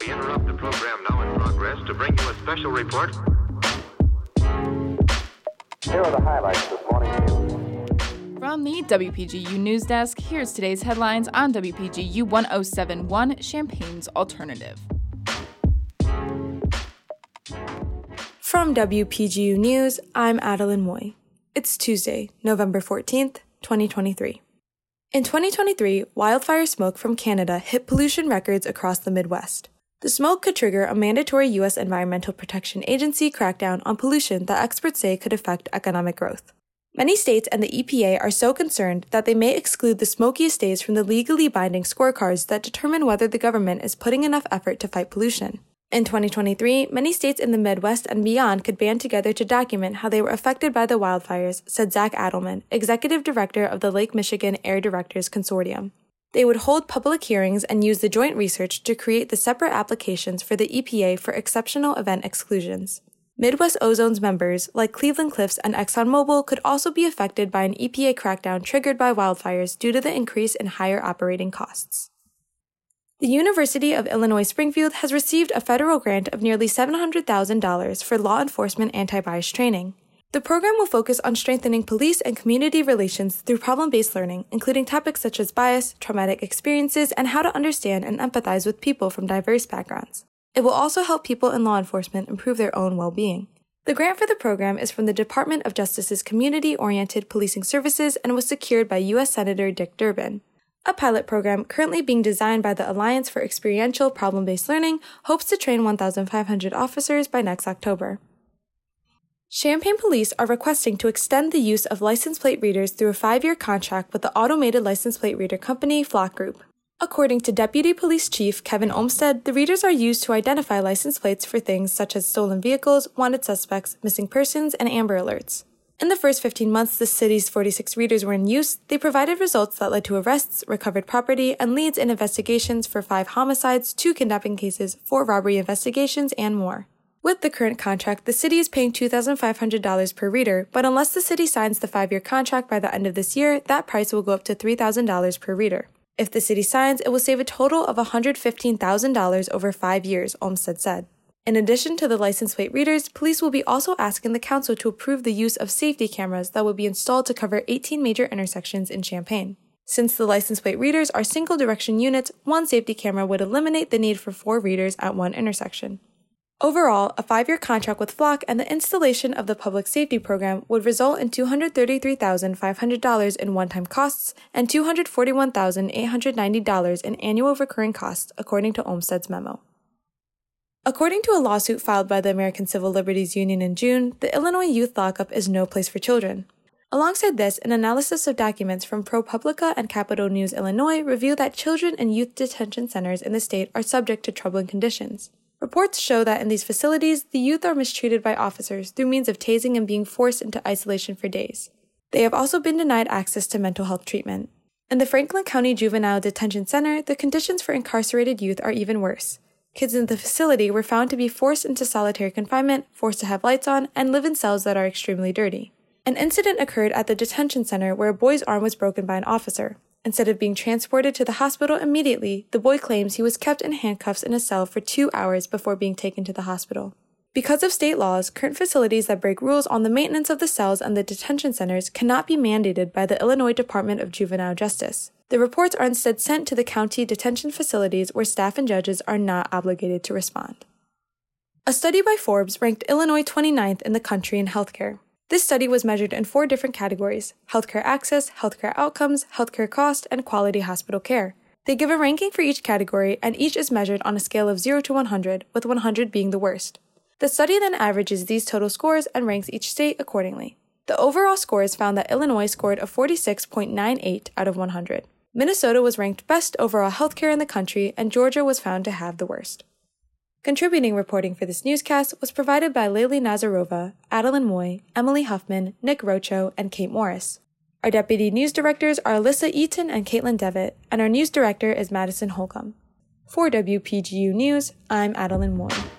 We interrupt the program now in progress to bring you a special report. Here are the highlights this morning news. From the WPGU News Desk, here's today's headlines on WPGU 1071 Champaign's Alternative. From WPGU News, I'm Adelyn Mui. It's Tuesday, November 14th, 2023. In 2023, wildfire smoke from Canada hit pollution records across the Midwest. The smoke could trigger a mandatory U.S. Environmental Protection Agency crackdown on pollution that experts say could affect economic growth. Many states and the EPA are so concerned that they may exclude the smokiest days from the legally binding scorecards that determine whether the government is putting enough effort to fight pollution. In 2023, many states in the Midwest and beyond could band together to document how they were affected by the wildfires, said Zach Adelman, executive director of the Lake Michigan Air Directors Consortium. They would hold public hearings and use the joint research to create the separate applications for the EPA for exceptional event exclusions. Midwest Ozone's members, like Cleveland Cliffs and ExxonMobil, could also be affected by an EPA crackdown triggered by wildfires due to the increase in higher operating costs. The University of Illinois Springfield has received a federal grant of nearly $700,000 for law enforcement anti bias training. The program will focus on strengthening police and community relations through problem based learning, including topics such as bias, traumatic experiences, and how to understand and empathize with people from diverse backgrounds. It will also help people in law enforcement improve their own well being. The grant for the program is from the Department of Justice's Community Oriented Policing Services and was secured by U.S. Senator Dick Durbin. A pilot program currently being designed by the Alliance for Experiential Problem Based Learning hopes to train 1,500 officers by next October. Champaign Police are requesting to extend the use of license plate readers through a five year contract with the automated license plate reader company Flock Group. According to Deputy Police Chief Kevin Olmstead, the readers are used to identify license plates for things such as stolen vehicles, wanted suspects, missing persons, and Amber Alerts. In the first 15 months the city's 46 readers were in use, they provided results that led to arrests, recovered property, and leads in investigations for five homicides, two kidnapping cases, four robbery investigations, and more. With the current contract, the city is paying $2,500 per reader, but unless the city signs the five year contract by the end of this year, that price will go up to $3,000 per reader. If the city signs, it will save a total of $115,000 over five years, Olmstead said. In addition to the license plate readers, police will be also asking the council to approve the use of safety cameras that will be installed to cover 18 major intersections in Champaign. Since the license plate readers are single direction units, one safety camera would eliminate the need for four readers at one intersection. Overall, a five year contract with Flock and the installation of the public safety program would result in $233,500 in one time costs and $241,890 in annual recurring costs, according to Olmstead's memo. According to a lawsuit filed by the American Civil Liberties Union in June, the Illinois youth lockup is no place for children. Alongside this, an analysis of documents from ProPublica and Capital News Illinois reveal that children in youth detention centers in the state are subject to troubling conditions. Reports show that in these facilities, the youth are mistreated by officers through means of tasing and being forced into isolation for days. They have also been denied access to mental health treatment. In the Franklin County Juvenile Detention Center, the conditions for incarcerated youth are even worse. Kids in the facility were found to be forced into solitary confinement, forced to have lights on, and live in cells that are extremely dirty. An incident occurred at the detention center where a boy's arm was broken by an officer. Instead of being transported to the hospital immediately, the boy claims he was kept in handcuffs in a cell for two hours before being taken to the hospital. Because of state laws, current facilities that break rules on the maintenance of the cells and the detention centers cannot be mandated by the Illinois Department of Juvenile Justice. The reports are instead sent to the county detention facilities where staff and judges are not obligated to respond. A study by Forbes ranked Illinois 29th in the country in healthcare. This study was measured in four different categories healthcare access, healthcare outcomes, healthcare cost, and quality hospital care. They give a ranking for each category, and each is measured on a scale of 0 to 100, with 100 being the worst. The study then averages these total scores and ranks each state accordingly. The overall scores found that Illinois scored a 46.98 out of 100. Minnesota was ranked best overall healthcare in the country, and Georgia was found to have the worst. Contributing reporting for this newscast was provided by Layli Nazarova, Adelyn Mui, Emily Huffman, Nick Roacho, and Kate Morris. Our deputy news directors are Alyssa Eaton and Caitlin Devitt, and our news director is Madison Holcomb. For WPGU News, I'm Adelyn Mui.